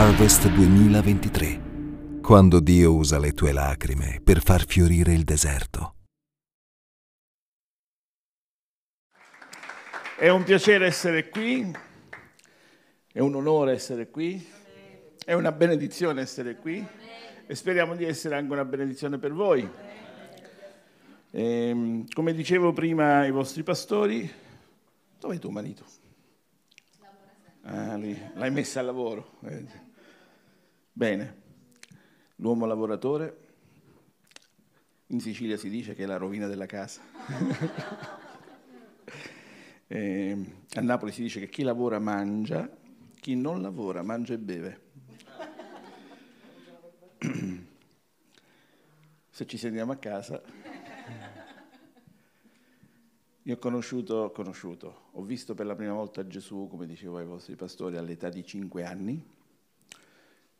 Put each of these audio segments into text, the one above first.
Harvest 2023, quando Dio usa le tue lacrime per far fiorire il deserto. È un piacere essere qui, è un onore essere qui, è una benedizione essere qui e speriamo di essere anche una benedizione per voi. E, ehm, come dicevo prima ai vostri pastori, dove è tuo marito? Ah, l'hai messa al lavoro. Bene, l'uomo lavoratore, in Sicilia si dice che è la rovina della casa. eh, a Napoli si dice che chi lavora mangia, chi non lavora mangia e beve. Se ci sentiamo a casa io ho conosciuto, conosciuto, ho visto per la prima volta Gesù, come dicevo ai vostri pastori, all'età di cinque anni,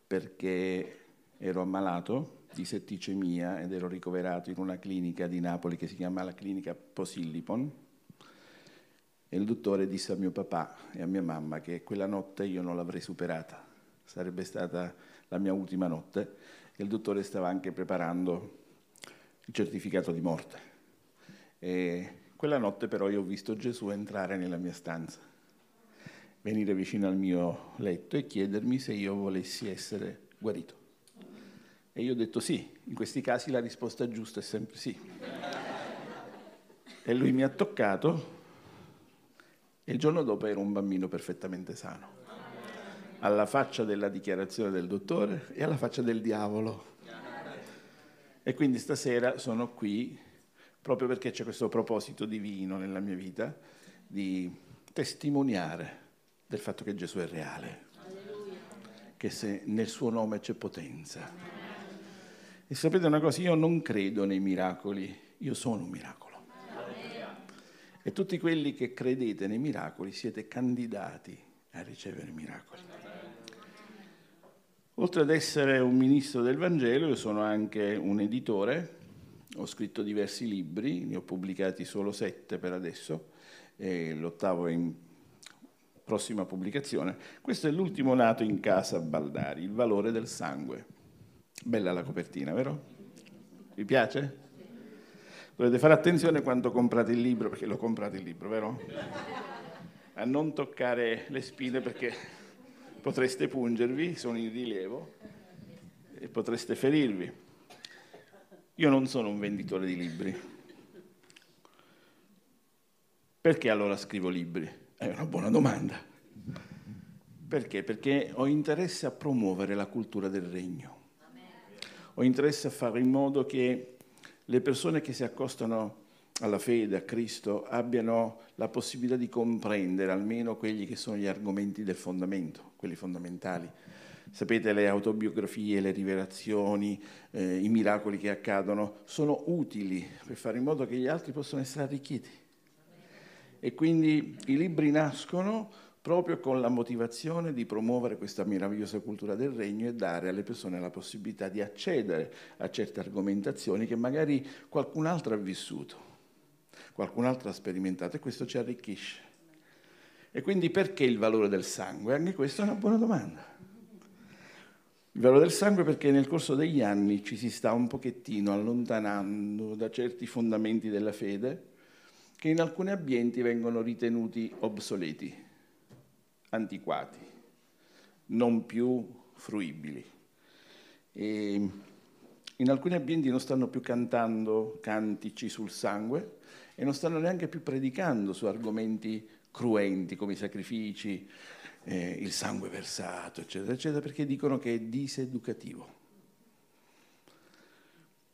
perché ero ammalato di setticemia ed ero ricoverato in una clinica di Napoli che si chiama la clinica Posillipon. E il dottore disse a mio papà e a mia mamma che quella notte io non l'avrei superata, sarebbe stata la mia ultima notte. E il dottore stava anche preparando il certificato di morte. E quella notte però io ho visto Gesù entrare nella mia stanza, venire vicino al mio letto e chiedermi se io volessi essere guarito. E io ho detto sì, in questi casi la risposta giusta è sempre sì. E lui mi ha toccato e il giorno dopo ero un bambino perfettamente sano, alla faccia della dichiarazione del dottore e alla faccia del diavolo. E quindi stasera sono qui proprio perché c'è questo proposito divino nella mia vita di testimoniare del fatto che Gesù è reale, che se nel suo nome c'è potenza. E sapete una cosa, io non credo nei miracoli, io sono un miracolo. E tutti quelli che credete nei miracoli siete candidati a ricevere miracoli. Oltre ad essere un ministro del Vangelo, io sono anche un editore ho scritto diversi libri, ne ho pubblicati solo sette per adesso, l'ottavo è in prossima pubblicazione. Questo è l'ultimo nato in casa Baldari, Il valore del sangue. Bella la copertina, vero? Vi piace? Dovete fare attenzione quando comprate il libro, perché lo comprate il libro, vero? A non toccare le spine perché potreste pungervi, sono in rilievo, e potreste ferirvi. Io non sono un venditore di libri. Perché allora scrivo libri? È una buona domanda. Perché? Perché ho interesse a promuovere la cultura del regno. Ho interesse a fare in modo che le persone che si accostano alla fede, a Cristo, abbiano la possibilità di comprendere almeno quelli che sono gli argomenti del fondamento, quelli fondamentali Sapete, le autobiografie, le rivelazioni, eh, i miracoli che accadono sono utili per fare in modo che gli altri possano essere arricchiti. E quindi i libri nascono proprio con la motivazione di promuovere questa meravigliosa cultura del regno e dare alle persone la possibilità di accedere a certe argomentazioni che magari qualcun altro ha vissuto, qualcun altro ha sperimentato e questo ci arricchisce. E quindi perché il valore del sangue? Anche questa è una buona domanda. Il valore del sangue perché nel corso degli anni ci si sta un pochettino allontanando da certi fondamenti della fede che in alcuni ambienti vengono ritenuti obsoleti, antiquati, non più fruibili. E in alcuni ambienti non stanno più cantando cantici sul sangue e non stanno neanche più predicando su argomenti cruenti come i sacrifici, eh, il sangue versato, eccetera, eccetera, perché dicono che è diseducativo.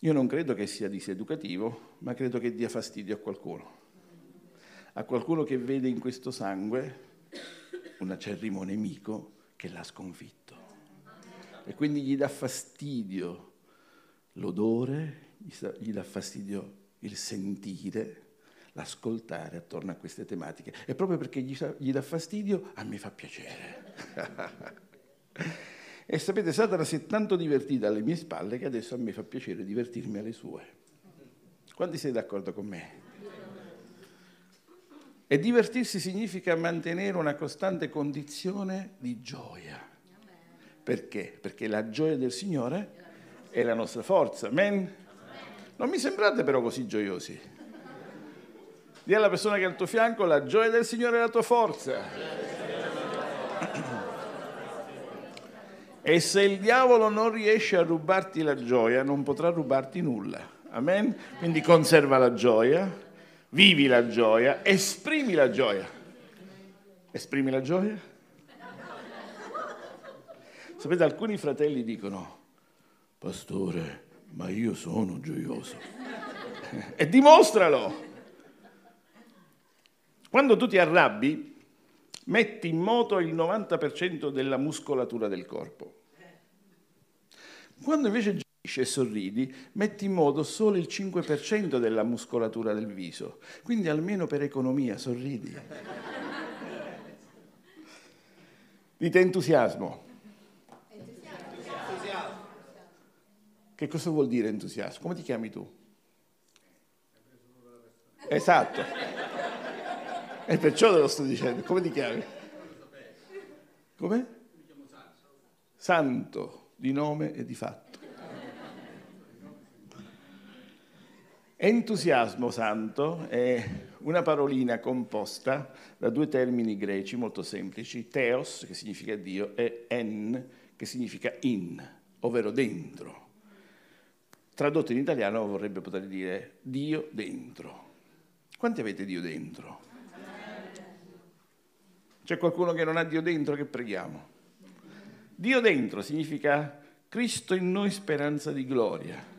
Io non credo che sia diseducativo, ma credo che dia fastidio a qualcuno. A qualcuno che vede in questo sangue un acerrimo nemico che l'ha sconfitto. E quindi gli dà fastidio l'odore, gli dà fastidio il sentire, l'ascoltare attorno a queste tematiche. E proprio perché gli, dà fastidio, a me fa piacere. E sapete, Satana si è tanto divertito alle mie spalle che adesso a me fa piacere divertirmi alle sue. Quanti siete d'accordo con me? E divertirsi significa mantenere una costante condizione di gioia. Perché? Perché la gioia del Signore è la nostra forza. Amen? Non mi sembrate però così gioiosi. Dì alla persona che è al tuo fianco, la gioia del Signore è la tua forza. E se il diavolo non riesce a rubarti la gioia, non potrà rubarti nulla. Amen? Quindi conserva la gioia, vivi la gioia, esprimi la gioia. Esprimi la gioia? Sapete, alcuni fratelli dicono, pastore, ma io sono gioioso. e dimostralo. Quando tu ti arrabbi, metti in moto il 90% della muscolatura del corpo. Quando invece e sorridi, metti in moto solo il 5% della muscolatura del viso. Quindi almeno per economia sorridi. Dite entusiasmo. entusiasmo. Che cosa vuol dire entusiasmo? Come ti chiami tu? Esatto. E perciò te lo sto dicendo. Come ti chiami? Come? Santo di nome e di fatto. Entusiasmo santo è una parolina composta da due termini greci molto semplici, theos, che significa Dio, e en, che significa in, ovvero dentro. Tradotto in italiano vorrebbe poter dire Dio dentro. Quanti avete Dio dentro? C'è qualcuno che non ha Dio dentro che preghiamo. Dio dentro significa Cristo in noi speranza di gloria.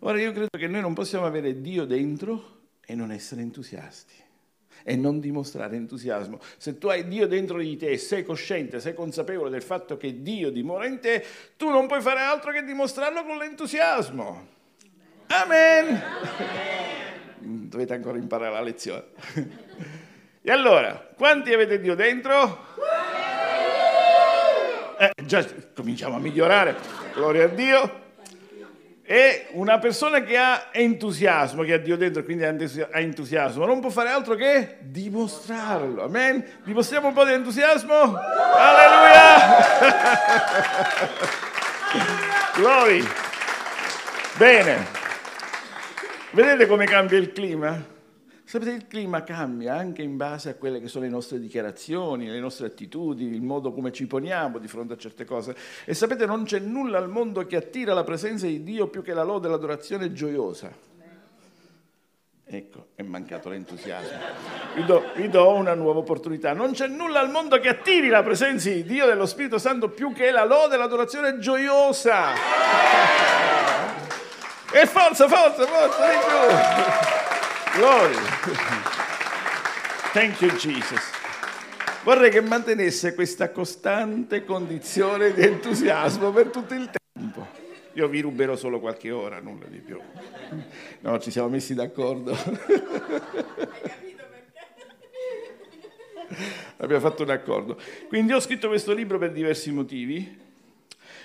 Ora io credo che noi non possiamo avere Dio dentro e non essere entusiasti e non dimostrare entusiasmo. Se tu hai Dio dentro di te, sei cosciente, sei consapevole del fatto che Dio dimora in te, tu non puoi fare altro che dimostrarlo con l'entusiasmo. Amen. Amen. Dovete ancora imparare la lezione. E allora, quanti avete Dio dentro? Eh, già cominciamo a migliorare, gloria a Dio. E una persona che ha entusiasmo, che ha Dio dentro, quindi ha entusiasmo, non può fare altro che dimostrarlo. Amen? Dimostriamo un po' di entusiasmo? Alleluia! Gloria! Bene. Vedete come cambia il clima? Sapete, il clima cambia anche in base a quelle che sono le nostre dichiarazioni, le nostre attitudini, il modo come ci poniamo di fronte a certe cose. E sapete, non c'è nulla al mondo che attira la presenza di Dio più che la lode e l'adorazione gioiosa. Ecco, è mancato l'entusiasmo. Vi do, vi do, una nuova opportunità. Non c'è nulla al mondo che attiri la presenza di Dio, dello Spirito Santo, più che la lode e l'adorazione gioiosa. E forza, forza, forza, di più. Gloria. Thank you Jesus. Vorrei che mantenesse questa costante condizione di entusiasmo per tutto il tempo. Io vi ruberò solo qualche ora, nulla di più. No, ci siamo messi d'accordo. Abbiamo fatto un accordo. Quindi ho scritto questo libro per diversi motivi.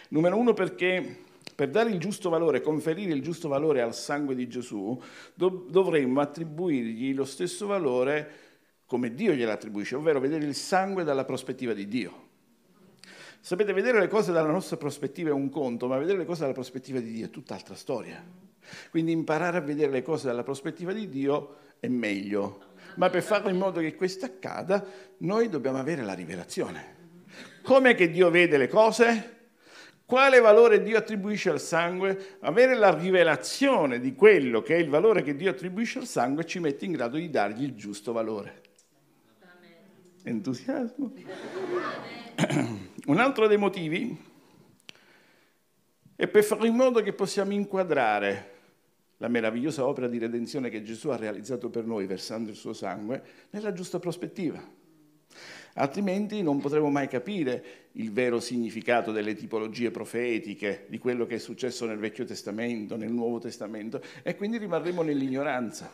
Numero uno perché per dare il giusto valore, conferire il giusto valore al sangue di Gesù, dov- dovremmo attribuirgli lo stesso valore come Dio glielo attribuisce, ovvero vedere il sangue dalla prospettiva di Dio. Sapete, vedere le cose dalla nostra prospettiva è un conto, ma vedere le cose dalla prospettiva di Dio è tutt'altra storia. Quindi imparare a vedere le cose dalla prospettiva di Dio è meglio. Ma per fare in modo che questo accada, noi dobbiamo avere la rivelazione. Come che Dio vede le cose? Quale valore Dio attribuisce al sangue? Avere la rivelazione di quello che è il valore che Dio attribuisce al sangue ci mette in grado di dargli il giusto valore. Entusiasmo. Un altro dei motivi è per fare in modo che possiamo inquadrare la meravigliosa opera di redenzione che Gesù ha realizzato per noi versando il suo sangue nella giusta prospettiva. Altrimenti non potremo mai capire il vero significato delle tipologie profetiche, di quello che è successo nel Vecchio Testamento, nel Nuovo Testamento, e quindi rimarremo nell'ignoranza.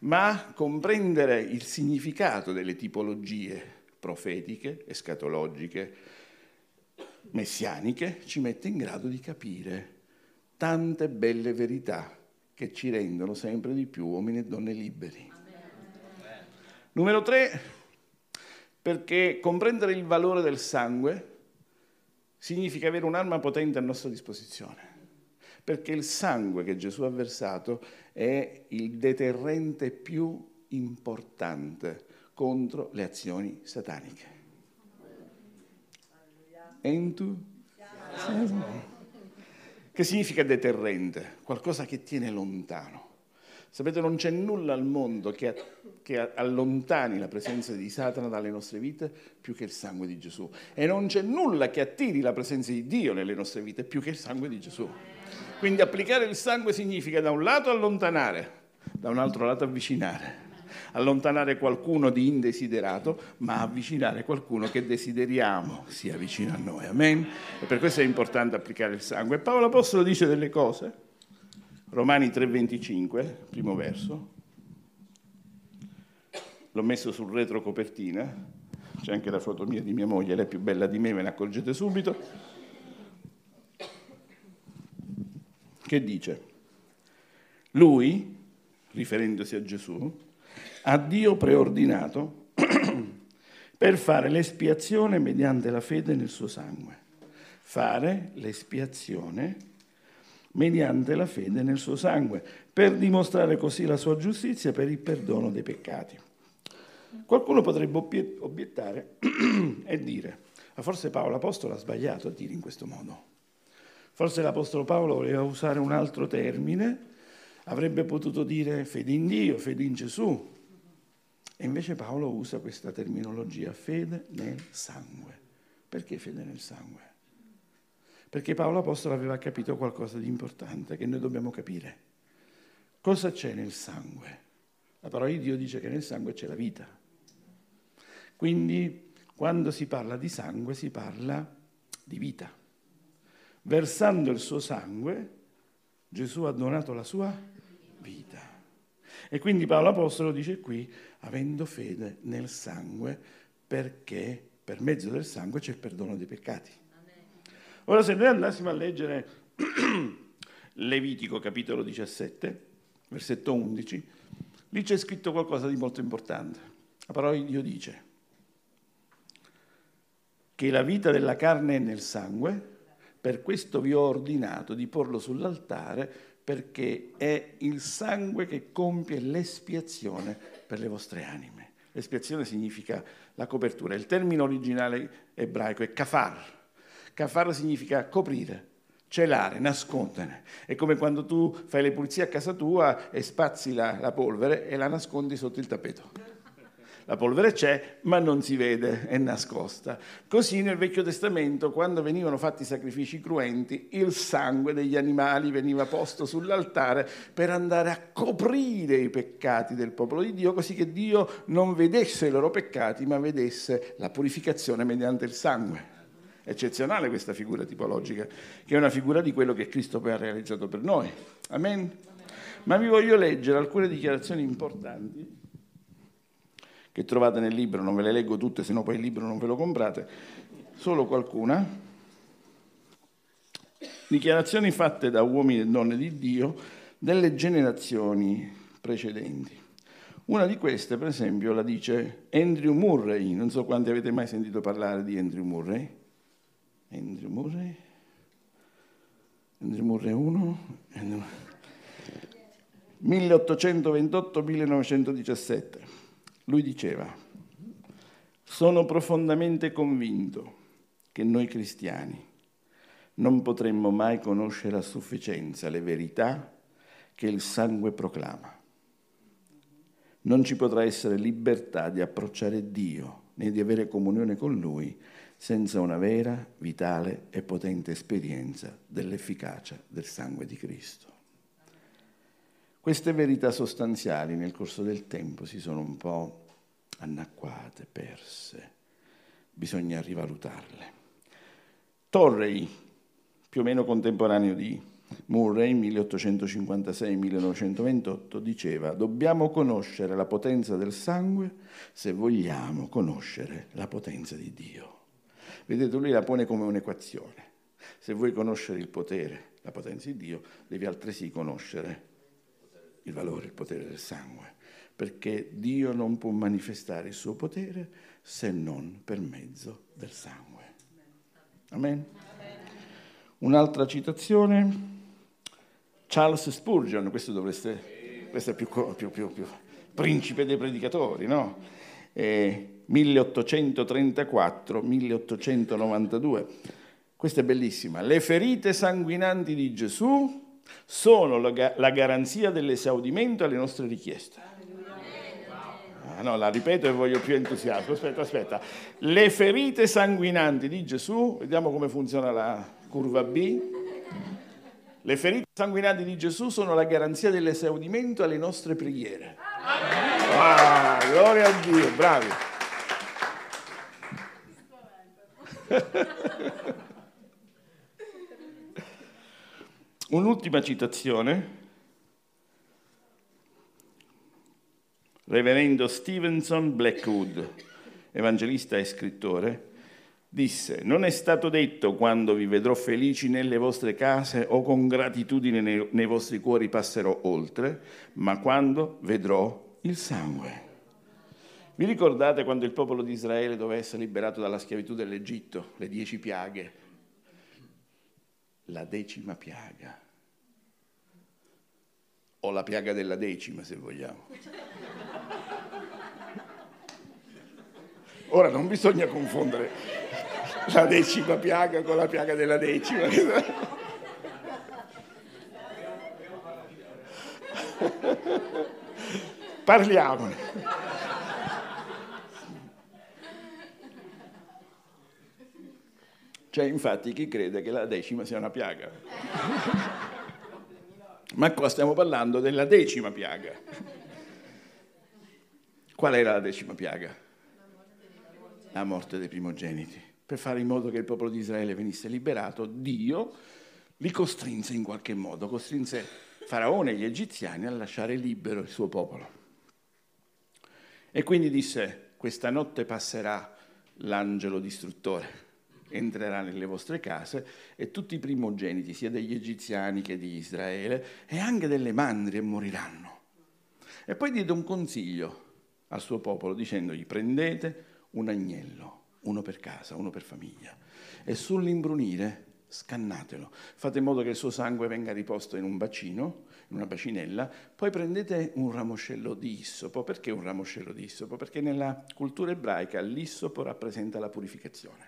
Ma comprendere il significato delle tipologie profetiche, escatologiche, messianiche, ci mette in grado di capire tante belle verità che ci rendono sempre di più uomini e donne liberi. Numero tre, perché comprendere il valore del sangue significa avere un'arma potente a nostra disposizione, perché il sangue che Gesù ha versato è il deterrente più importante contro le azioni sataniche. Entusiasmo. Che significa deterrente? Qualcosa che tiene lontano. Sapete, non c'è nulla al mondo che, che, allontani la presenza di Satana dalle nostre vite più che il sangue di Gesù. E non c'è nulla che attiri la presenza di Dio nelle nostre vite più che il sangue di Gesù. Quindi applicare il sangue significa da un lato allontanare, da un altro lato avvicinare. Allontanare qualcuno di indesiderato, ma avvicinare qualcuno che desideriamo sia vicino a noi. Amen? E per questo è importante applicare il sangue. Paolo Apostolo dice delle cose Romani 3:25, primo verso. L'ho messo sul retro copertina, c'è anche la foto mia di mia moglie, lei è più bella di me, ve ne accorgete subito. Che dice? Lui, riferendosi a Gesù, ha Dio preordinato per fare l'espiazione mediante la fede nel suo sangue. Fare l'espiazione mediante la fede nel suo sangue, per dimostrare così la sua giustizia per il perdono dei peccati. Qualcuno potrebbe obiettare e dire, ma forse Paolo Apostolo ha sbagliato a dire in questo modo. Forse l'Apostolo Paolo voleva usare un altro termine, avrebbe potuto dire fede in Dio, fede in Gesù. E invece Paolo usa questa terminologia, fede nel sangue. Perché fede nel sangue? perché Paolo Apostolo aveva capito qualcosa di importante che noi dobbiamo capire. Cosa c'è nel sangue? La parola di Dio dice che nel sangue c'è la vita. Quindi quando si parla di sangue si parla di vita. Versando il suo sangue, Gesù ha donato la sua vita. E quindi Paolo Apostolo dice qui, avendo fede nel sangue, perché per mezzo del sangue c'è il perdono dei peccati. Ora se noi andassimo a leggere Levitico capitolo 17, versetto 11, lì c'è scritto qualcosa di molto importante. La parola di Dio dice che la vita della carne è nel sangue, per questo vi ho ordinato di porlo sull'altare perché è il sangue che compie l'espiazione per le vostre anime. L'espiazione significa la copertura. Il termine originale ebraico è kafar, Kafar significa coprire, celare, nascondere. È come quando tu fai le pulizie a casa tua e spazzi la, la polvere e la nascondi sotto il tappeto. La polvere c'è, ma non si vede, è nascosta. Così nel Vecchio Testamento, quando venivano fatti sacrifici cruenti, il sangue degli animali veniva posto sull'altare per andare a coprire i peccati del popolo di Dio, così che Dio non vedesse i loro peccati, ma vedesse la purificazione mediante il sangue eccezionale questa figura tipologica, che è una figura di quello che Cristo poi ha realizzato per noi. Amen? Ma vi voglio leggere alcune dichiarazioni importanti che trovate nel libro, non ve le leggo tutte, se no poi il libro non ve lo comprate, solo qualcuna. Dichiarazioni fatte da uomini e donne di Dio delle generazioni precedenti. Una di queste, per esempio, la dice Andrew Murray. Non so quanti avete mai sentito parlare di Andrew Murray. Andrew Murray, Andrew Murray 1, 1828-1917. Lui diceva, sono profondamente convinto che noi cristiani non potremmo mai conoscere a sufficienza le verità che il sangue proclama. Non ci potrà essere libertà di approcciare Dio né di avere comunione con Lui senza una vera, vitale e potente esperienza dell'efficacia del sangue di Cristo. Queste verità sostanziali nel corso del tempo si sono un po' annacquate, perse, bisogna rivalutarle. Torrey, più o meno contemporaneo di Murray, 1856-1928, diceva dobbiamo conoscere la potenza del sangue se vogliamo conoscere la potenza di Dio. Vedete, lui la pone come un'equazione. Se vuoi conoscere il potere, la potenza di Dio, devi altresì conoscere il valore, il potere del sangue, perché Dio non può manifestare il suo potere se non per mezzo del sangue. Amen. Un'altra citazione, Charles Spurgeon, questo dovreste, questo è più, più, più, più principe dei predicatori, no? Eh, 1834-1892. Questa è bellissima. Le ferite sanguinanti di Gesù sono la, garanzia dell'esaudimento alle nostre richieste. Ah, no, la ripeto e voglio più entusiasmo. Aspetta, aspetta. Le ferite sanguinanti di Gesù, vediamo come funziona la curva B. Le ferite sanguinanti di Gesù sono la garanzia dell'esaudimento alle nostre preghiere. Ah, gloria a Dio, bravi. Un'ultima citazione. Reverendo Stevenson Blackwood, evangelista e scrittore, disse, non è stato detto quando vi vedrò felici nelle vostre case o con gratitudine nei, vostri cuori passerò oltre, ma quando vedrò il sangue. Vi ricordate quando il popolo di Israele doveva essere liberato dalla schiavitù dell'Egitto, le dieci piaghe? La decima piaga, o la piaga della decima se vogliamo. Ora non bisogna confondere la decima piaga con la piaga della decima. Parliamone. C'è infatti chi crede che la decima sia una piaga. Ma qua stiamo parlando della decima piaga. Qual era la decima piaga? La morte dei primogeniti per fare in modo che il popolo di Israele venisse liberato, Dio li costrinse in qualche modo, costrinse Faraone e gli egiziani a lasciare libero il suo popolo. E quindi disse, questa notte passerà l'angelo distruttore, entrerà nelle vostre case e tutti i primogeniti, sia degli egiziani che di Israele, e anche delle mandrie moriranno. E poi diede un consiglio al suo popolo dicendogli, prendete un agnello uno per casa, uno per famiglia. E sull'imbrunire scannatelo, fate in modo che il suo sangue venga riposto in un bacino, in una bacinella, poi prendete un ramoscello di issopo. Perché un ramoscello di issopo? Perché nella cultura ebraica l'issopo rappresenta la purificazione.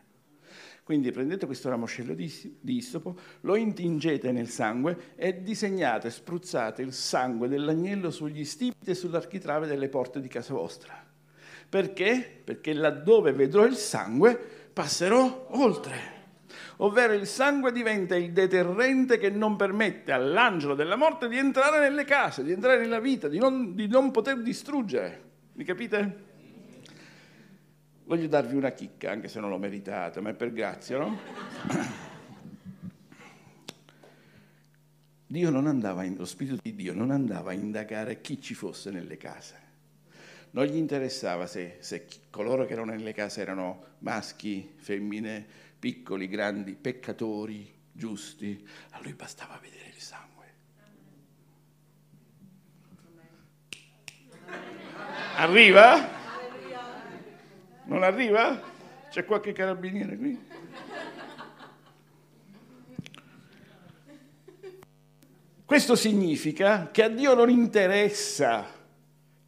Quindi prendete questo ramoscello di, di issopo, lo intingete nel sangue e disegnate, spruzzate il sangue dell'agnello sugli stipiti e sull'architrave delle porte di casa vostra. Perché? Perché laddove vedrò il sangue passerò oltre. Ovvero il sangue diventa il deterrente che non permette all'angelo della morte di entrare nelle case, di entrare nella vita, di non, di non poter distruggere. Mi capite? Voglio darvi una chicca, anche se non l'ho meritata, ma è per grazia, no? In, lo Spirito di Dio non andava a indagare chi ci fosse nelle case non gli interessava se, se coloro che erano nelle case erano maschi, femmine, piccoli, grandi, peccatori, giusti, a lui bastava vedere il sangue. Arriva? Non arriva? C'è qualche carabiniere qui? Questo significa che a Dio non interessa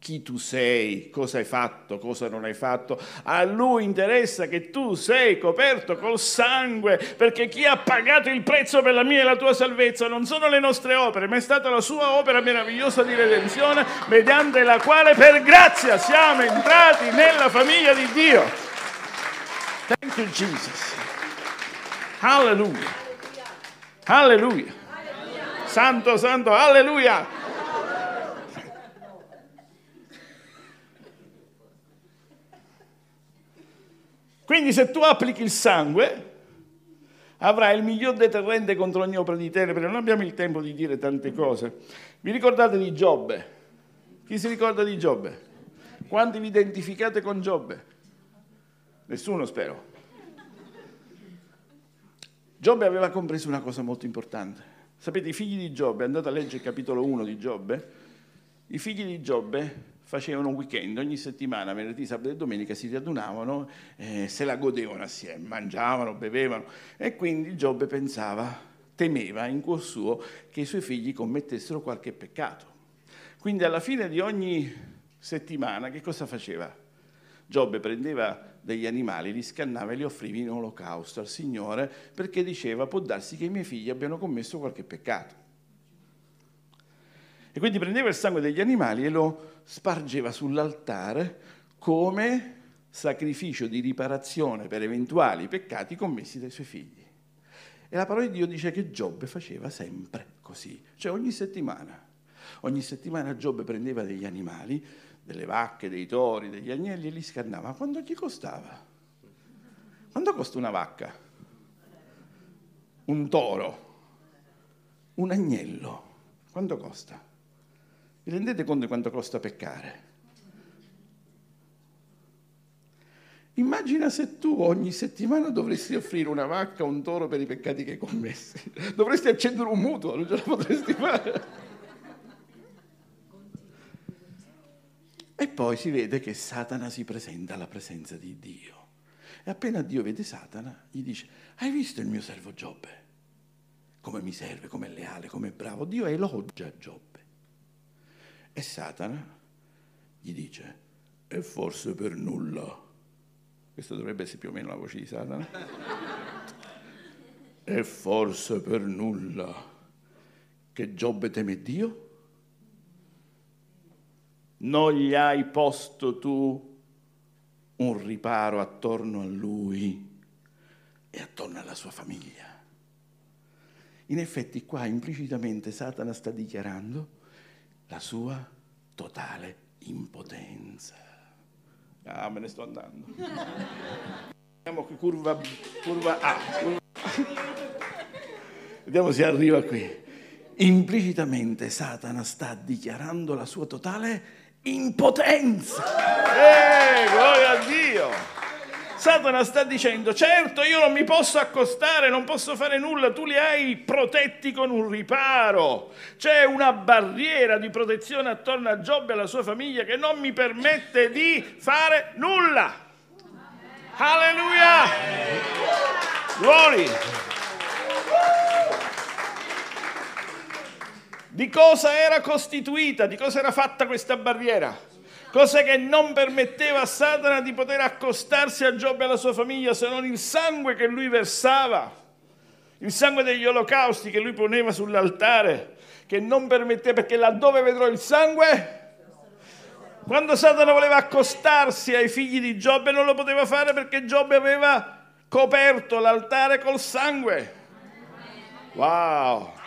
chi tu sei, cosa hai fatto, cosa non hai fatto. A lui interessa che tu sei coperto col sangue, perché chi ha pagato il prezzo per la mia e la tua salvezza non sono le nostre opere, ma è stata la sua opera meravigliosa di redenzione, mediante la quale per grazia siamo entrati nella famiglia di Dio. Thank you Jesus. Alleluia. Alleluia. Santo, santo, alleluia. Quindi se tu applichi il sangue, avrai il miglior deterrente contro ogni opera di tenebre. Non abbiamo il tempo di dire tante cose. Vi ricordate di Giobbe? Chi si ricorda di Giobbe? Quanti vi identificate con Giobbe? Nessuno, spero. Giobbe aveva compreso una cosa molto importante. Sapete, i figli di Giobbe, andate a leggere il capitolo 1 di Giobbe, i figli di Giobbe facevano un weekend, ogni settimana, venerdì, sabato e domenica si radunavano, eh, se la godevano assieme, mangiavano, bevevano e quindi Giobbe pensava, temeva in cuor suo che i suoi figli commettessero qualche peccato. Quindi alla fine di ogni settimana che cosa faceva? Giobbe prendeva degli animali, li scannava e li offriva in olocausto al Signore perché diceva può darsi che i miei figli abbiano commesso qualche peccato. E quindi prendeva il sangue degli animali e lo spargeva sull'altare come sacrificio di riparazione per eventuali peccati commessi dai suoi figli. E la parola di Dio dice che Giobbe faceva sempre così, cioè ogni settimana. Ogni settimana Giobbe prendeva degli animali, delle vacche, dei tori, degli agnelli e li scannava. Quanto gli costava? Quanto costa una vacca? Un toro? Un agnello? Quanto costa? Vi rendete conto di quanto costa peccare? Immagina se tu ogni settimana dovresti offrire una vacca o un toro per i peccati che hai commessi. Dovresti accendere un mutuo, non ce la potresti fare. E poi si vede che Satana si presenta alla presenza di Dio. E appena Dio vede Satana, gli dice, hai visto il mio servo Giobbe? Come mi serve, come è leale, come è bravo. Dio elogia Giobbe. E Satana gli dice, e forse per nulla. Questa dovrebbe essere più o meno la voce di Satana. e forse per nulla che Giobbe teme Dio? Non gli hai posto tu un riparo attorno a lui e attorno alla sua famiglia. In effetti qua implicitamente Satana sta dichiarando la sua totale impotenza. Ah, me ne sto andando. Vediamo qui curva, curva A. Curva. Vediamo se arriva qui. Implicitamente Satana sta dichiarando la sua totale impotenza. Eh, gloria a Dio! Satana sta dicendo, certo io non mi posso accostare, non posso fare nulla, tu li hai protetti con un riparo. C'è una barriera di protezione attorno a Giobbe e alla sua famiglia che non mi permette di fare nulla. Alleluia! Gloria! Di cosa era costituita, di cosa era fatta questa barriera? Cosa che non permetteva a Satana di poter accostarsi a Giobbe e alla sua famiglia se non il sangue che lui versava, il sangue degli olocausti che lui poneva sull'altare, che non permetteva, perché laddove vedrò il sangue, quando Satana voleva accostarsi ai figli di Giobbe non lo poteva fare perché Giobbe aveva coperto l'altare col sangue. Wow!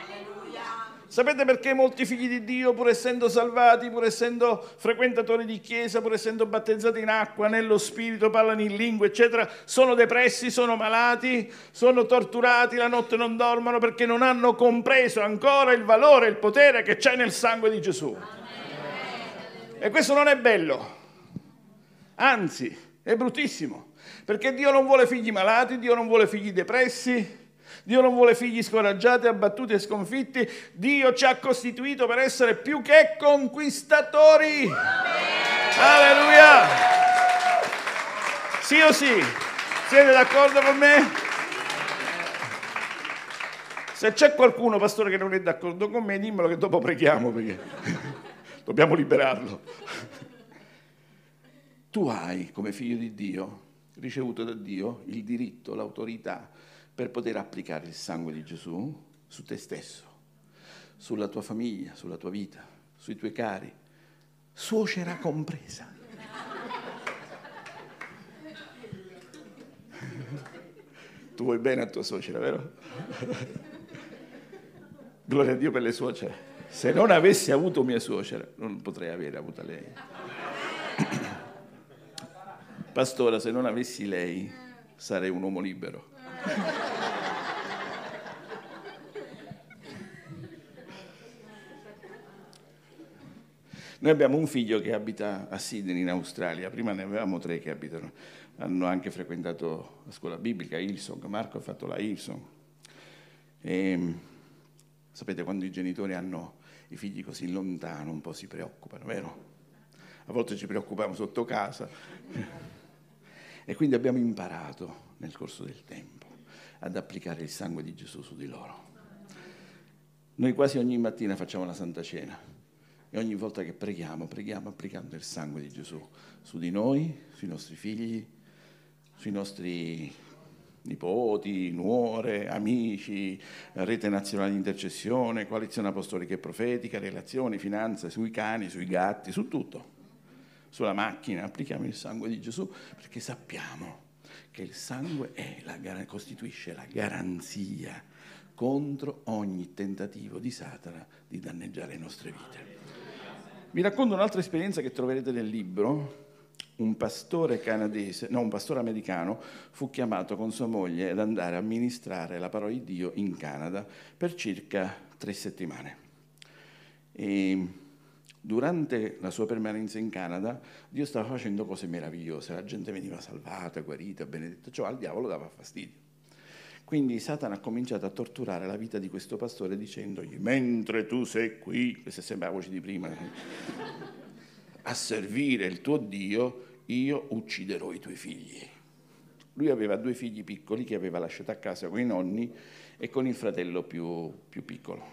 Sapete perché molti figli di Dio, pur essendo salvati, pur essendo frequentatori di chiesa, pur essendo battezzati in acqua, nello spirito, parlano in lingue, eccetera, sono depressi, sono malati, sono torturati, la notte non dormono perché non hanno compreso ancora il valore il potere che c'è nel sangue di Gesù. E questo non è bello, anzi è bruttissimo, perché Dio non vuole figli malati, Dio non vuole figli depressi, Dio non vuole figli scoraggiati, abbattuti e sconfitti. Dio ci ha costituito per essere più che conquistatori. Alleluia. Sì o sì? Siete d'accordo con me? Se c'è qualcuno, pastore, che non è d'accordo con me, dimmelo che dopo preghiamo perché dobbiamo liberarlo. Tu hai, come figlio di Dio, ricevuto da Dio il diritto, l'autorità per poter applicare il sangue di Gesù su te stesso, sulla tua famiglia, sulla tua vita, sui tuoi cari, suocera compresa. Tu vuoi bene a tua suocera, vero? Gloria a Dio per le suocere. Se non avessi avuto mia suocera, non potrei avere avuta lei. Pastora, se non avessi lei, sarei un uomo libero. Noi abbiamo un figlio che abita a Sydney in Australia, prima ne avevamo tre che abitano, hanno anche frequentato la scuola biblica, Hillsong, Marco ha fatto la Hillsong. E, sapete, quando i genitori hanno i figli così lontano un po' si preoccupano, vero? A volte ci preoccupiamo sotto casa. E quindi abbiamo imparato nel corso del tempo ad applicare il sangue di Gesù su di loro. Noi quasi ogni mattina facciamo la Santa Cena e ogni volta che preghiamo, preghiamo applicando il sangue di Gesù su di noi, sui nostri figli, sui nostri nipoti, nuore, amici, rete nazionale di intercessione, coalizione apostolica e profetica, relazioni, finanze, sui cani, sui gatti, su tutto. Sulla macchina applichiamo il sangue di Gesù perché sappiamo che il sangue la, costituisce la garanzia contro ogni tentativo di Satana di danneggiare le nostre vite. Vi racconto un'altra esperienza che troverete nel libro. Un pastore canadese, no, un pastore americano fu chiamato con sua moglie ad andare a ministrare la parola di Dio in Canada per circa tre settimane. E durante la sua permanenza in Canada, Dio stava facendo cose meravigliose, la gente veniva salvata, guarita, benedetta, ciò al diavolo dava fastidio. Quindi Satana ha cominciato a torturare la vita di questo pastore dicendogli, mentre tu sei qui, questa sembra la voce di prima, a servire il tuo Dio, io ucciderò i tuoi figli. Lui aveva due figli piccoli che aveva lasciato a casa con i nonni e con il fratello più, più piccolo.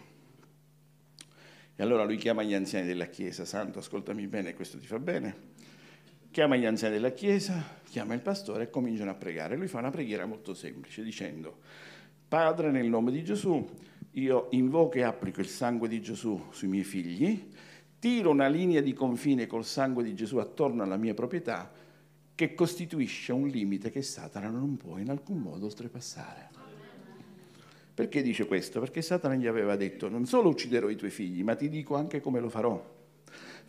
E allora lui chiama gli anziani della chiesa, santo, ascoltami bene, questo ti fa bene chiama gli anziani della chiesa, chiama il pastore e cominciano a pregare. Lui fa una preghiera molto semplice dicendo, Padre nel nome di Gesù, io invoco e applico il sangue di Gesù sui miei figli, tiro una linea di confine col sangue di Gesù attorno alla mia proprietà che costituisce un limite che Satana non può in alcun modo oltrepassare. Perché dice questo? Perché Satana gli aveva detto non solo ucciderò i tuoi figli, ma ti dico anche come lo farò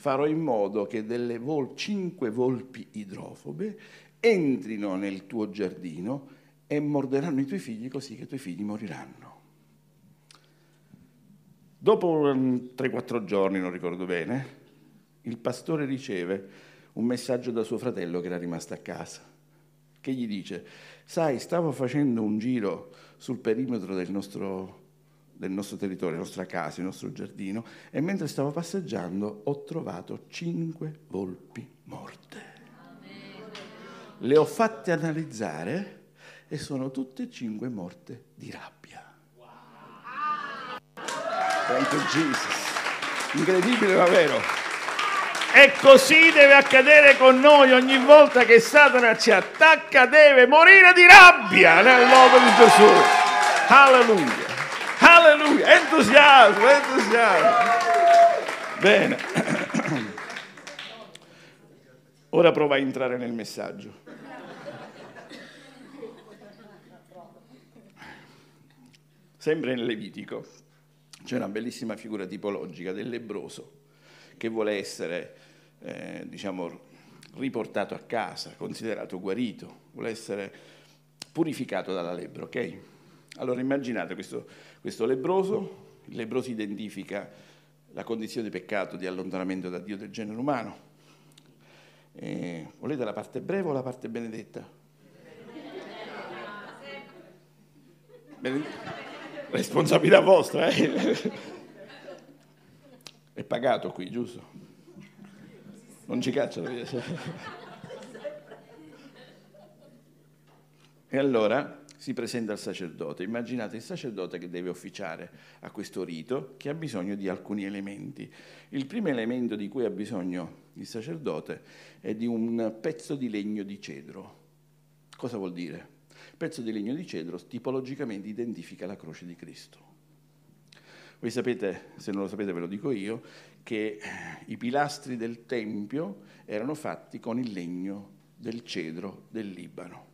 farò in modo che delle vol- cinque volpi idrofobe entrino nel tuo giardino e morderanno i tuoi figli così che i tuoi figli moriranno. Dopo 3-4 giorni, non ricordo bene, il pastore riceve un messaggio da suo fratello che era rimasto a casa, che gli dice, sai, stavo facendo un giro sul perimetro del nostro del nostro territorio, la nostra casa, il nostro giardino, e mentre stavo passeggiando ho trovato cinque volpi morte. Le ho fatte analizzare e sono tutte e cinque morte di rabbia. Thank you Jesus. Incredibile ma vero. E così deve accadere con noi ogni volta che Satana ci attacca, deve morire di rabbia nel nome di Gesù. Alleluia. Alleluia, entusiasmo, entusiasmo. Bene. Ora prova a entrare nel messaggio. Sempre nel Levitico c'è una bellissima figura tipologica del lebroso che vuole essere, eh, diciamo, riportato a casa, considerato guarito, vuole essere purificato dalla lebbra, ok? Allora immaginate questo, questo lebroso, il lebroso identifica la condizione di peccato, di allontanamento da Dio del genere umano. E volete la parte breve o la parte benedetta? Responsabilità vostra, eh? È pagato qui, giusto? Non ci cacciano via. E allora si presenta al sacerdote. Immaginate il sacerdote che deve officiare a questo rito, che ha bisogno di alcuni elementi. Il primo elemento di cui ha bisogno il sacerdote è di un pezzo di legno di cedro. Cosa vuol dire? Pezzo di legno di cedro tipologicamente identifica la croce di Cristo. Voi sapete, se non lo sapete ve lo dico io, che i pilastri del Tempio erano fatti con il legno del cedro del Libano.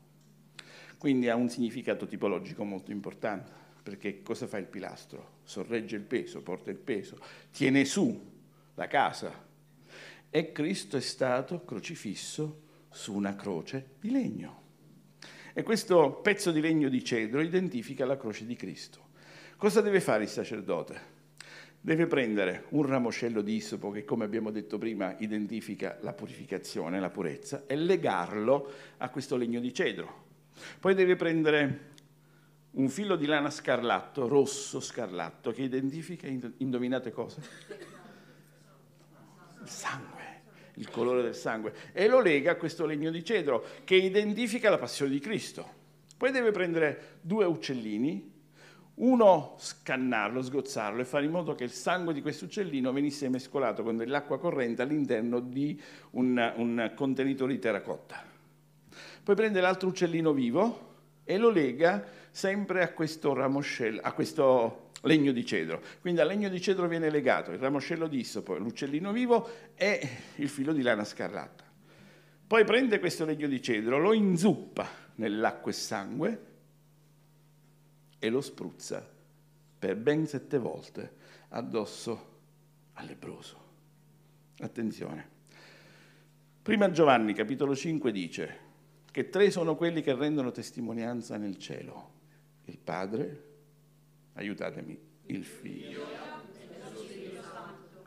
Quindi ha un significato tipologico molto importante, perché cosa fa il pilastro? Sorregge il peso, porta il peso, tiene su la casa. E Cristo è stato crocifisso su una croce di legno. E questo pezzo di legno di cedro identifica la croce di Cristo. Cosa deve fare il sacerdote? Deve prendere un ramoscello di isopo che, come abbiamo detto prima, identifica la purificazione, la purezza, e legarlo a questo legno di cedro. Poi deve prendere un filo di lana scarlatto, rosso scarlatto, che identifica, indovinate cosa? Il sangue, il colore del sangue, e lo lega a questo legno di cedro che identifica la passione di Cristo. Poi deve prendere due uccellini, uno scannarlo, sgozzarlo e fare in modo che il sangue di questo uccellino venisse mescolato con dell'acqua corrente all'interno di un, un contenitore di terracotta. Poi prende l'altro uccellino vivo e lo lega sempre a questo ramoscello, a questo legno di cedro. Quindi al legno di cedro viene legato il ramoscello di issopo, l'uccellino vivo e il filo di lana scarlatta. Poi prende questo legno di cedro, lo inzuppa nell'acqua e sangue e lo spruzza per ben sette volte addosso al lebroso. Attenzione. Prima Giovanni, capitolo 5, dice che tre sono quelli che rendono testimonianza nel cielo. Il Padre, aiutatemi, il Figlio.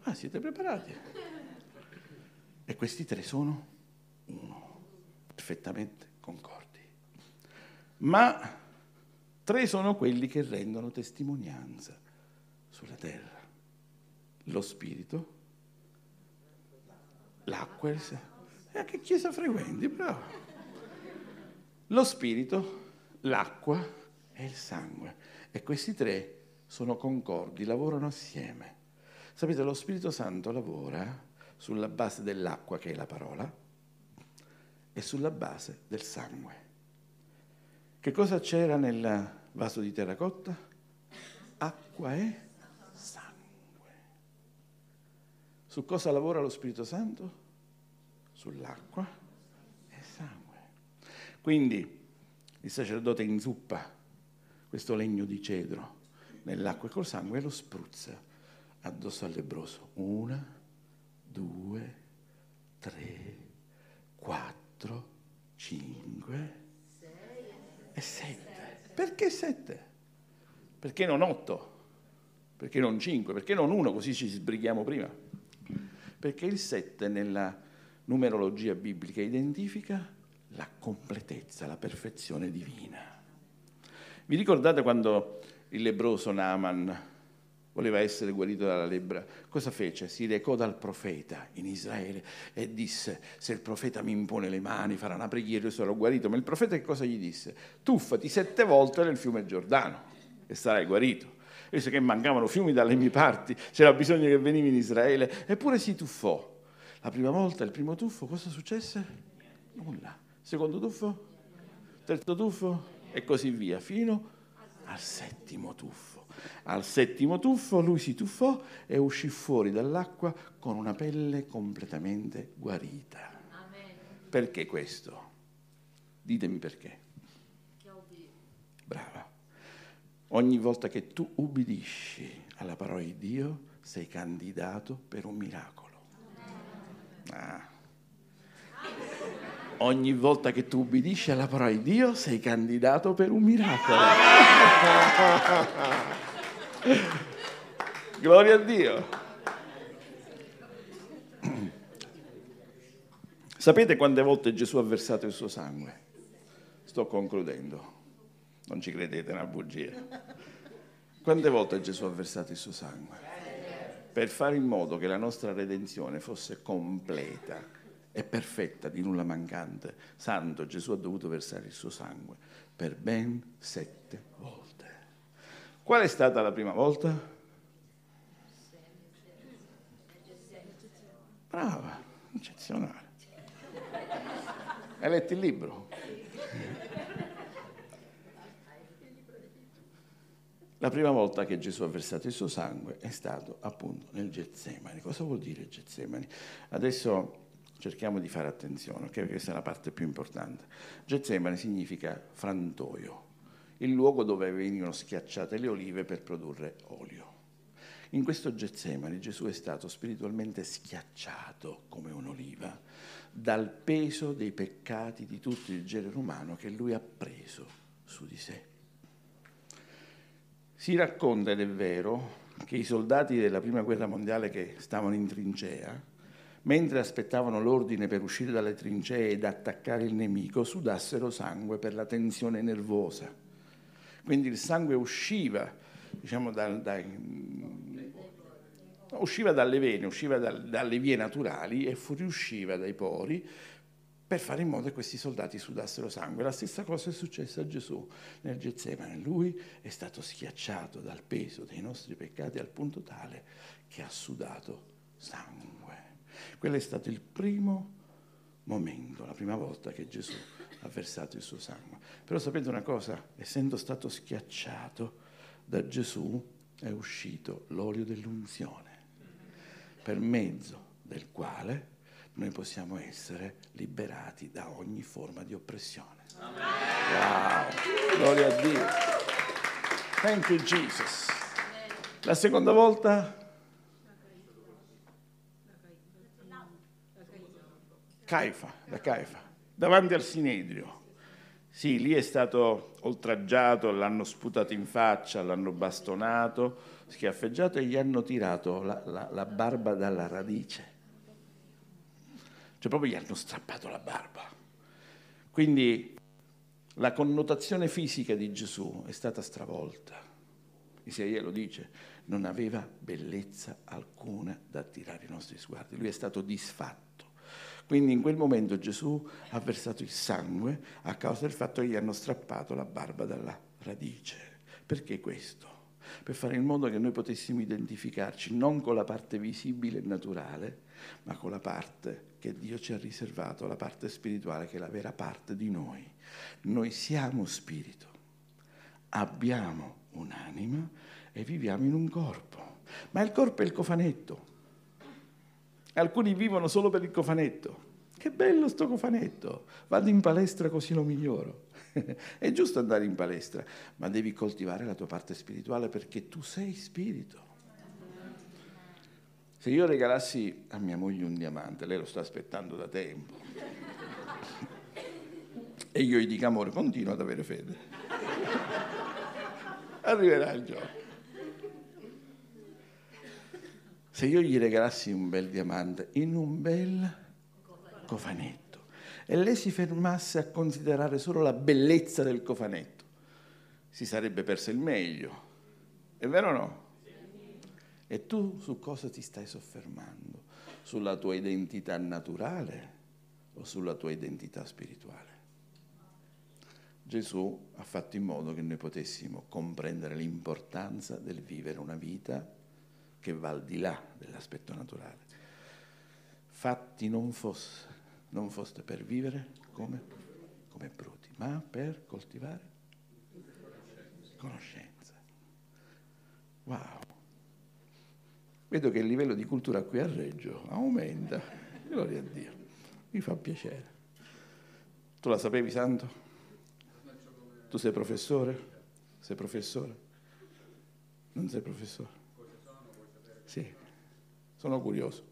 Ah, siete preparati? E questi tre sono uno, perfettamente concordi. Ma tre sono quelli che rendono testimonianza sulla terra. Lo Spirito, l'acqua e il sangue. Eh, che chiesa frequenti, bravo lo spirito, l'acqua e il sangue. E questi tre sono concordi, lavorano assieme. Sapete, lo Spirito Santo lavora sulla base dell'acqua, che è la parola, e sulla base del sangue. Che cosa c'era nel vaso di terracotta? Acqua e sangue. Su cosa lavora lo Spirito Santo? Sull'acqua quindi il sacerdote inzuppa questo legno di cedro nell'acqua e col sangue e lo spruzza addosso al lebroso. Una, due, tre, quattro, cinque e sette. Perché sette? Perché non otto? Perché non cinque? Perché non uno? Così ci sbrighiamo prima. Perché il sette nella numerologia biblica identifica la completezza, la perfezione divina. Vi ricordate quando il lebroso Naaman voleva essere guarito dalla lebbra, cosa fece? Si recò dal profeta in Israele e disse, se il profeta mi impone le mani, farà una preghiera, io sarò guarito. Ma il profeta che cosa gli disse? Tuffati sette volte nel fiume Giordano e sarai guarito. E disse che mancavano fiumi dalle mie parti, c'era bisogno che venivi in Israele, eppure si tuffò. La prima volta, il primo tuffo, cosa successe? Nulla secondo tuffo, terzo tuffo e così via, fino al settimo tuffo. Al settimo tuffo lui si tuffò e uscì fuori dall'acqua con una pelle completamente guarita. Amen. Perché questo? Ditemi perché. Brava. Ogni volta che tu ubbidisci alla parola di Dio sei candidato per un miracolo. Ah ogni volta che tu ubbidisci alla parola di Dio sei candidato per un miracolo. Gloria a Dio. Sapete quante volte Gesù ha versato il suo sangue? Sto concludendo. Non ci credete, è una bugia. Quante volte Gesù ha versato il suo sangue? Per fare in modo che la nostra redenzione fosse completa è perfetta, di nulla mancante, santo, Gesù ha dovuto versare il suo sangue per ben sette volte. Qual è stata la prima volta? Brava, eccezionale. Hai letto il libro? La prima volta che Gesù ha versato il suo sangue è stato appunto nel Getsemani. Cosa vuol dire Getsemani? Adesso cerchiamo di fare attenzione, okay? questa è la parte più importante. Getsemani significa frantoio, il luogo dove venivano schiacciate le olive per produrre olio. In questo Getsemani Gesù è stato spiritualmente schiacciato come un'oliva dal peso dei peccati di tutto il genere umano che lui ha preso su di sé. Si racconta, ed è vero, che i soldati della prima guerra mondiale che stavano in trincea, mentre aspettavano l'ordine per uscire dalle trincee ed attaccare il nemico, sudassero sangue per la tensione nervosa. Quindi il sangue usciva, diciamo, dal, dai, usciva dalle vene, usciva dal, dalle vie naturali e fuoriusciva dai pori per fare in modo che questi soldati sudassero sangue. La stessa cosa è successa a Gesù nel Getsemane. Lui è stato schiacciato dal peso dei nostri peccati al punto tale che ha sudato sangue. Quello è stato il primo momento, la prima volta che Gesù ha versato il suo sangue. Però sapete una cosa? Essendo stato schiacciato da Gesù è uscito l'olio dell'unzione, per mezzo del quale noi possiamo essere liberati da ogni forma di oppressione. Wow, gloria a Dio. Thank you Jesus. La seconda volta Caifa, da Caifa, davanti al Sinedrio. Sì, lì è stato oltraggiato, l'hanno sputato in faccia, l'hanno bastonato, schiaffeggiato e gli hanno tirato la, la, la barba dalla radice. Cioè proprio gli hanno strappato la barba. Quindi la connotazione fisica di Gesù è stata stravolta. Isaia lo dice, non aveva bellezza alcuna da attirare i nostri sguardi, lui è stato disfatto. Quindi in quel momento Gesù ha versato il sangue a causa del fatto che gli hanno strappato la barba dalla radice. Perché questo? Per fare in modo che noi potessimo identificarci non con la parte visibile e naturale, ma con la parte che Dio ci ha riservato, la parte spirituale, che è la vera parte di noi. Noi siamo spirito, abbiamo un'anima e viviamo in un corpo, ma il corpo è il cofanetto Alcuni vivono solo per il cofanetto. Che bello sto cofanetto, vado in palestra così lo miglioro. È giusto andare in palestra, ma devi coltivare la tua parte spirituale perché tu sei spirito. Se io regalassi a mia moglie un diamante, lei lo sta aspettando da tempo, e io gli dico amore, continua ad avere fede. Arriverà il giorno. Se io gli regalassi un bel diamante in un bel cofanetto e lei si fermasse a considerare solo la bellezza del cofanetto, si sarebbe perso il meglio. È vero o no? E tu su cosa ti stai soffermando? Sulla tua identità naturale o sulla tua identità spirituale? Gesù ha fatto in modo che noi potessimo comprendere l'importanza del vivere una vita che va al di là dell'aspetto naturale. Fatti non fosse, non foste per vivere come, come bruti, ma per coltivare conoscenza. Wow. Vedo che il livello di cultura qui a Reggio aumenta. Gloria a Dio. Mi fa piacere. Tu la sapevi, Santo? Tu sei professore? Sei professore? Non sei professore? Sì, sono curioso.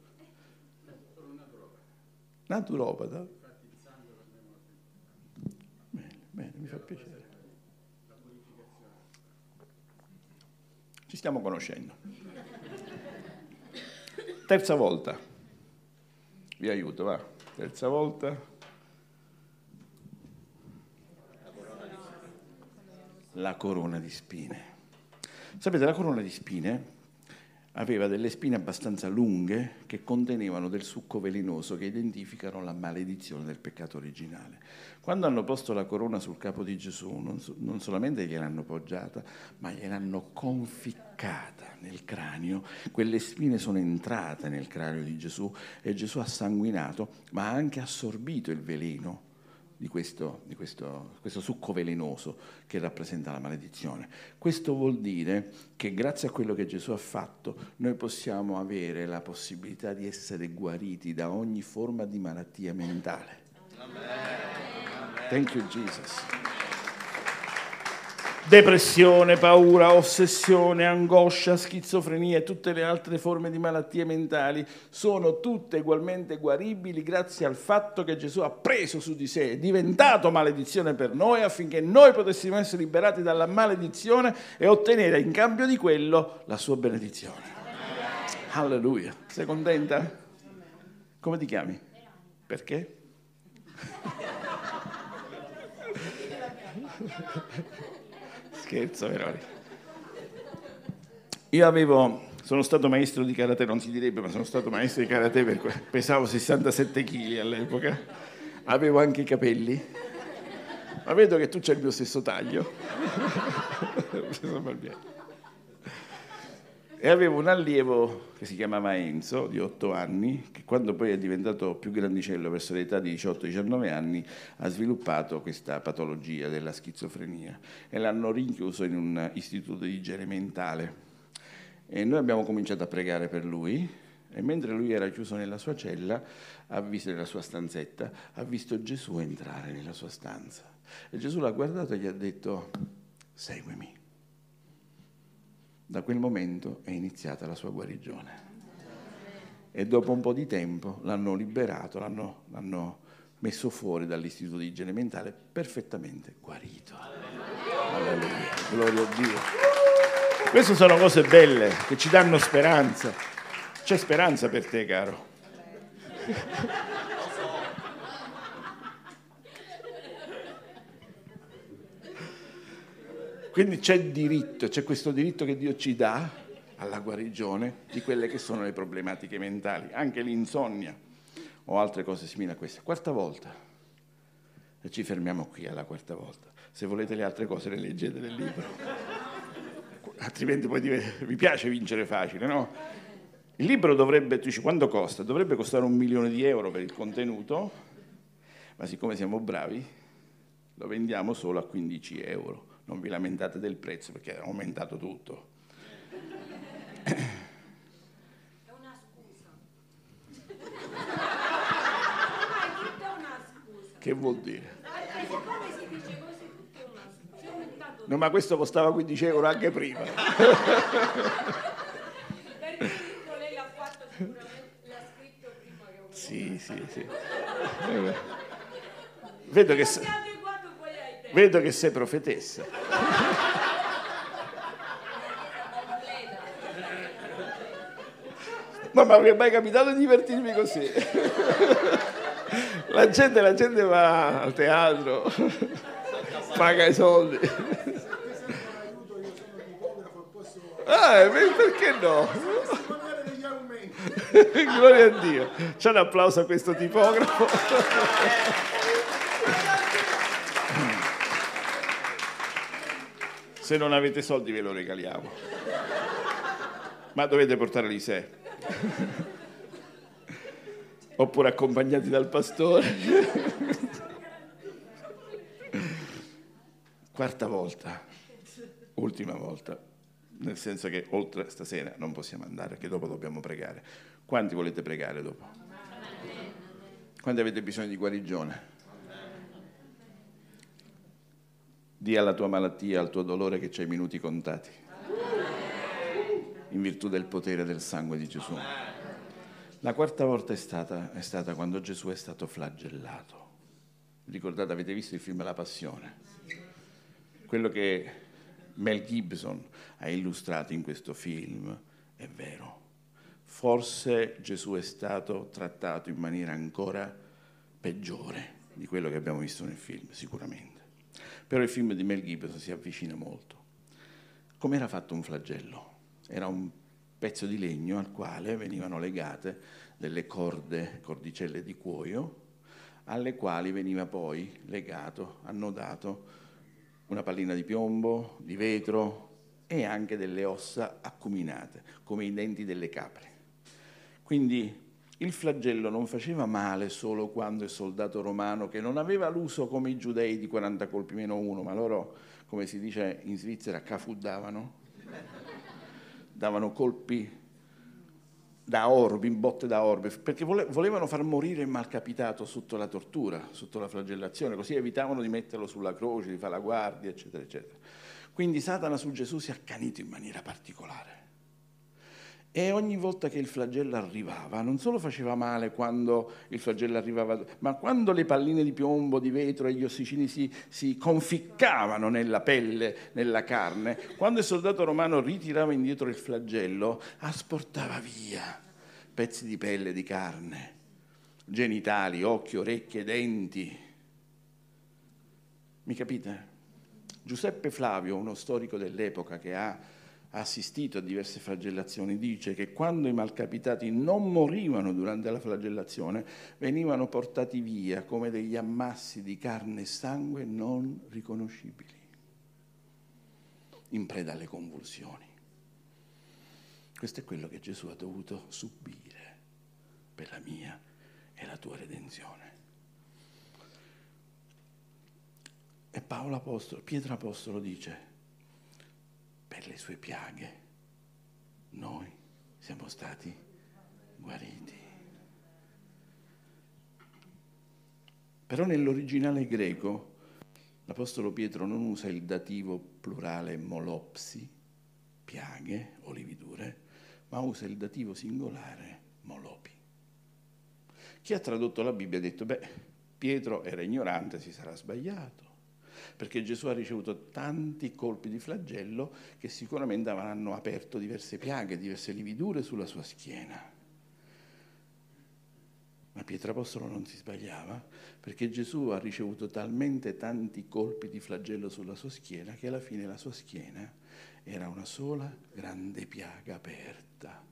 Naturopata? Bene, bene, mi fa piacere. Ci stiamo conoscendo. Terza volta. Vi aiuto, va. Terza volta. La corona di spine. Sapete, la corona di spine aveva delle spine abbastanza lunghe che contenevano del succo velenoso che identificano la maledizione del peccato originale. Quando hanno posto la corona sul capo di Gesù, non, so, non solamente gliel'hanno poggiata, ma gliel'hanno conficcata nel cranio. Quelle spine sono entrate nel cranio di Gesù e Gesù ha sanguinato, ma ha anche assorbito il veleno di, questo, di questo, questo, succo velenoso che rappresenta la maledizione. Questo vuol dire che grazie a quello che Gesù ha fatto noi possiamo avere la possibilità di essere guariti da ogni forma di malattia mentale. Amen. Thank you Jesus depressione, paura, ossessione, angoscia, schizofrenia e tutte le altre forme di malattie mentali sono tutte ugualmente guaribili grazie al fatto che Gesù ha preso su di sé, è diventato maledizione per noi affinché noi potessimo essere liberati dalla maledizione e ottenere in cambio di quello la sua benedizione. Alleluia. Sei contenta? Come ti chiami? Perché? Scherzo, Veroni. Io avevo, sono stato maestro di karate, non si direbbe, ma sono stato maestro di karate perché pesavo 67 kg all'epoca, avevo anche i capelli, ma vedo che tu c'hai il mio stesso taglio. E avevo un allievo che si chiamava Enzo, di 8 anni, che quando poi è diventato più grandicello verso l'età di 18-19 anni ha sviluppato questa patologia della schizofrenia e l'hanno rinchiuso in un istituto di igiene mentale. E noi abbiamo cominciato a pregare per lui e mentre lui era chiuso nella sua cella, visto nella sua stanzetta, ha visto Gesù entrare nella sua stanza. E Gesù l'ha guardato e gli ha detto, seguimi. Da quel momento è iniziata la sua guarigione. E dopo un po' di tempo l'hanno liberato, l'hanno, l'hanno messo fuori dall'istituto di igiene mentale perfettamente guarito. Alleluia, gloria a Dio. Queste sono cose belle che ci danno speranza. C'è speranza per te, caro. Quindi c'è diritto, c'è questo diritto che Dio ci dà alla guarigione di quelle che sono le problematiche mentali, anche l'insonnia o altre cose simili a queste. Quarta volta. E ci fermiamo qui alla quarta volta. Se volete le altre cose le leggete nel libro. Altrimenti poi vi piace vincere facile, no? Il libro dovrebbe, tu dici, quanto costa? Dovrebbe costare un milione di euro per il contenuto, ma siccome siamo bravi, lo vendiamo solo a 15 euro non vi lamentate del prezzo perché è aumentato tutto. È una scusa. Che vuol dire? Perché siccome si dice così, tutto è una scusa. È aumentato No, ma questo costava 15 euro anche prima. Perché lei l'ha fatto sicuramente, l'ha scritto prima che ho Sì, sì, sì. Vedo che... Si è adeguato poi ai tempi. Vedo che sei profetessa. Ma mi è mai capitato di divertirmi così. La gente, la gente va al teatro, paga i soldi. Ah, perché no? Gloria a Dio. C'è un applauso a questo tipografo. Se non avete soldi ve lo regaliamo. Ma dovete portare Elisè. Oppure accompagnati dal pastore. Quarta volta, ultima volta, nel senso che oltre stasera non possiamo andare, che dopo dobbiamo pregare. Quanti volete pregare dopo? Quanti avete bisogno di guarigione? Dì alla tua malattia, al tuo dolore che c'hai minuti contati, in virtù del potere del sangue di Gesù. La quarta volta è stata, è stata quando Gesù è stato flagellato. Ricordate, avete visto il film La Passione? Quello che Mel Gibson ha illustrato in questo film è vero. Forse Gesù è stato trattato in maniera ancora peggiore di quello che abbiamo visto nel film, sicuramente. Però il film di Mel Gibson si avvicina molto. Come era fatto un flagello? Era un pezzo di legno al quale venivano legate delle corde, cordicelle di cuoio, alle quali veniva poi legato, annodato una pallina di piombo, di vetro e anche delle ossa acuminate, come i denti delle capre. Quindi il flagello non faceva male solo quando il soldato romano, che non aveva l'uso come i giudei di 40 colpi meno uno, ma loro, come si dice in Svizzera, cafuddavano, davano colpi da orbi, in botte da orbe, perché volevano far morire il malcapitato sotto la tortura, sotto la flagellazione, così evitavano di metterlo sulla croce, di fare la guardia, eccetera, eccetera. Quindi Satana su Gesù si è accanito in maniera particolare. E ogni volta che il flagello arrivava, non solo faceva male quando il flagello arrivava, ma quando le palline di piombo, di vetro e gli ossicini si, si conficcavano nella pelle, nella carne, quando il soldato romano ritirava indietro il flagello, asportava via pezzi di pelle, di carne, genitali, occhi, orecchie, denti. Mi capite? Giuseppe Flavio, uno storico dell'epoca che ha assistito a diverse flagellazioni, dice che quando i malcapitati non morivano durante la flagellazione, venivano portati via come degli ammassi di carne e sangue non riconoscibili, in preda alle convulsioni. Questo è quello che Gesù ha dovuto subire per la mia e la tua redenzione. E Paolo Apostolo, Pietro Apostolo dice, sue piaghe noi siamo stati guariti. Però nell'originale greco l'Apostolo Pietro non usa il dativo plurale molopsi, piaghe o lividure, ma usa il dativo singolare molopi. Chi ha tradotto la Bibbia ha detto, beh, Pietro era ignorante, si sarà sbagliato perché Gesù ha ricevuto tanti colpi di flagello che sicuramente avranno aperto diverse piaghe, diverse lividure sulla sua schiena. Ma Pietro Apostolo non si sbagliava, perché Gesù ha ricevuto talmente tanti colpi di flagello sulla sua schiena che alla fine la sua schiena era una sola grande piaga aperta,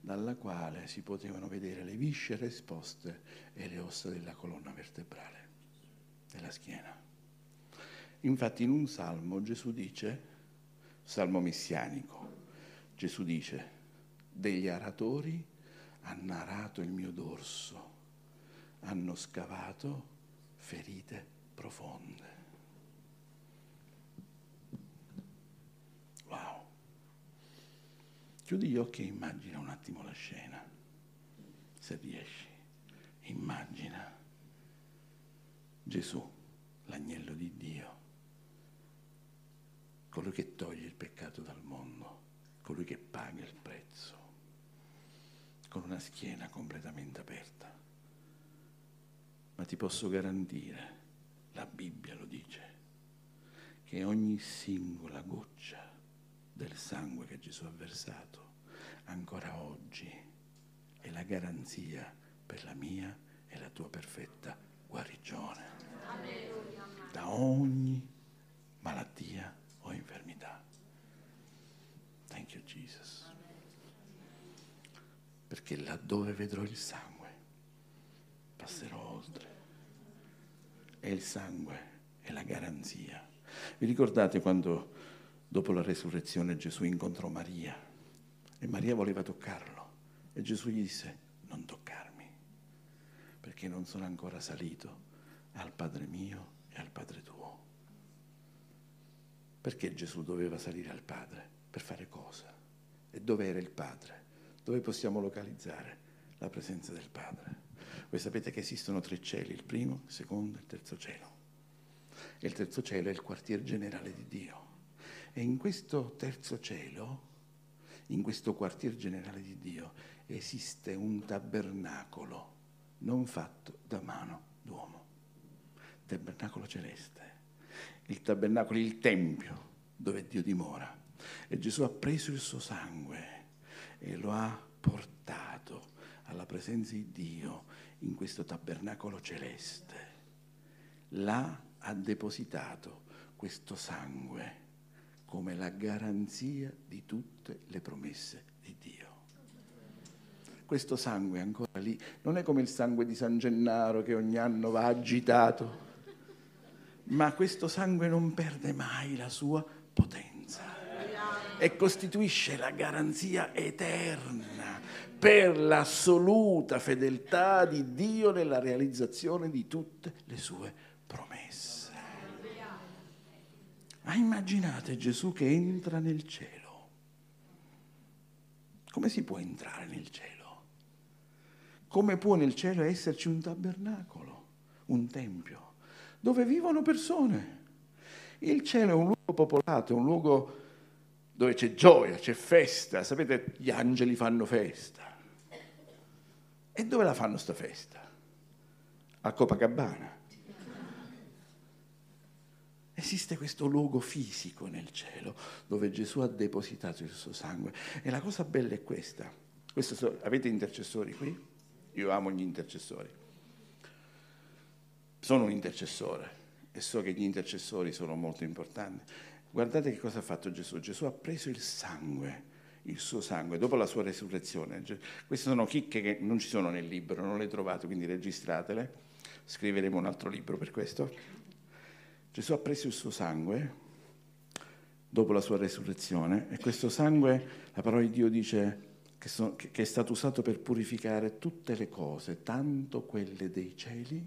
dalla quale si potevano vedere le viscere esposte e le ossa della colonna vertebrale della schiena. Infatti in un salmo Gesù dice, salmo messianico, Gesù dice, degli aratori hanno arato il mio dorso, hanno scavato ferite profonde. Wow. Chiudi gli occhi e immagina un attimo la scena, se riesci. Immagina Gesù, l'agnello di Dio colui che toglie il peccato dal mondo, colui che paga il prezzo, con una schiena completamente aperta. Ma ti posso garantire, la Bibbia lo dice, che ogni singola goccia del sangue che Gesù ha versato, ancora oggi è la garanzia per la mia e la tua perfetta guarigione. Da ogni malattia o infermità. Thank you Jesus. Perché laddove vedrò il sangue, passerò oltre. E il sangue è la garanzia. Vi ricordate quando dopo la resurrezione Gesù incontrò Maria e Maria voleva toccarlo e Gesù gli disse non toccarmi perché non sono ancora salito al Padre mio e al Padre tuo. Perché Gesù doveva salire al Padre? Per fare cosa? E dove era il Padre? Dove possiamo localizzare la presenza del Padre? Voi sapete che esistono tre cieli, il primo, il secondo e il terzo cielo. E il terzo cielo è il quartier generale di Dio. E in questo terzo cielo, in questo quartier generale di Dio, esiste un tabernacolo non fatto da mano d'uomo, tabernacolo celeste il tabernacolo, il tempio dove Dio dimora. E Gesù ha preso il suo sangue e lo ha portato alla presenza di Dio in questo tabernacolo celeste. Là ha depositato questo sangue come la garanzia di tutte le promesse di Dio. questo sangue è ancora lì. Non è come il sangue di San Gennaro che ogni anno va agitato, ma questo sangue non perde mai la sua potenza e costituisce la garanzia eterna per l'assoluta fedeltà di Dio nella realizzazione di tutte le sue promesse. Ma immaginate Gesù che entra nel cielo. Come si può entrare nel cielo? Come può nel cielo esserci un tabernacolo, un tempio, dove vivono persone? Il cielo è un luogo popolato, è un luogo dove c'è gioia, c'è festa. Sapete, gli angeli fanno festa. E dove la fanno sta festa? A Copacabana. Esiste questo luogo fisico nel cielo dove Gesù ha depositato il suo sangue. E la cosa bella è questa. So, avete intercessori qui? Io amo gli intercessori. Sono un intercessore e so che gli intercessori sono molto importanti. Guardate che cosa ha fatto Gesù. Gesù ha preso il sangue il suo sangue dopo la sua resurrezione. Queste sono chicche che non ci sono nel libro, non le trovate, quindi registratele. Scriveremo un altro libro per questo. Gesù ha preso il suo sangue dopo la sua resurrezione e questo sangue, la parola di Dio dice che, so, che è stato usato per purificare tutte le cose, tanto quelle dei cieli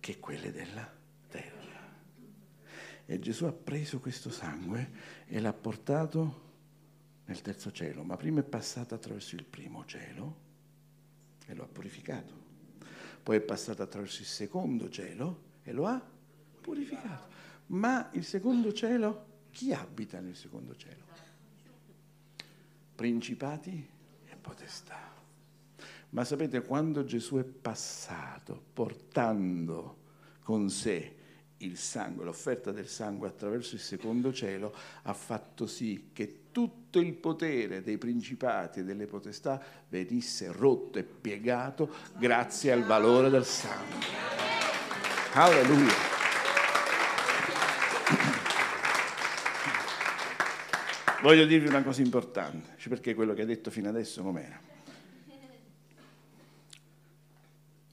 che quelle della terra. E Gesù ha preso questo sangue e l'ha portato nel terzo cielo, ma prima è passata attraverso il primo cielo e lo ha purificato. Poi è passata attraverso il secondo cielo e lo ha purificato. Ma il secondo cielo, chi abita nel secondo cielo? Principati e potestà. Ma sapete, quando Gesù è passato portando con sé il sangue, l'offerta del sangue attraverso il secondo cielo, ha fatto sì che tutto il potere dei principati e delle potestà venisse rotto e piegato grazie al valore del sangue. Alleluia. Voglio dirvi una cosa importante, perché quello che ha detto fino adesso com'era.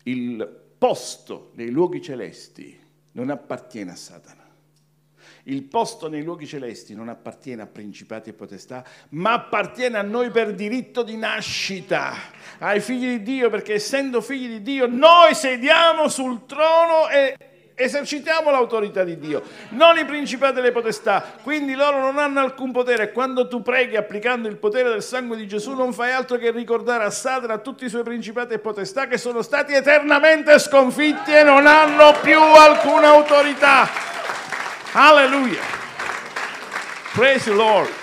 Il posto nei luoghi celesti non appartiene a Satana. Il posto nei luoghi celesti non appartiene a principati e potestà, ma appartiene a noi per diritto di nascita, ai figli di Dio, perché essendo figli di Dio noi sediamo sul trono e esercitiamo l'autorità di Dio, non i principati e le potestà, quindi loro non hanno alcun potere. Quando tu preghi applicando il potere del sangue di Gesù non fai altro che ricordare a Satana, tutti i suoi principati e potestà che sono stati eternamente sconfitti e non hanno più alcuna autorità. Hallelujah. Praise the Lord.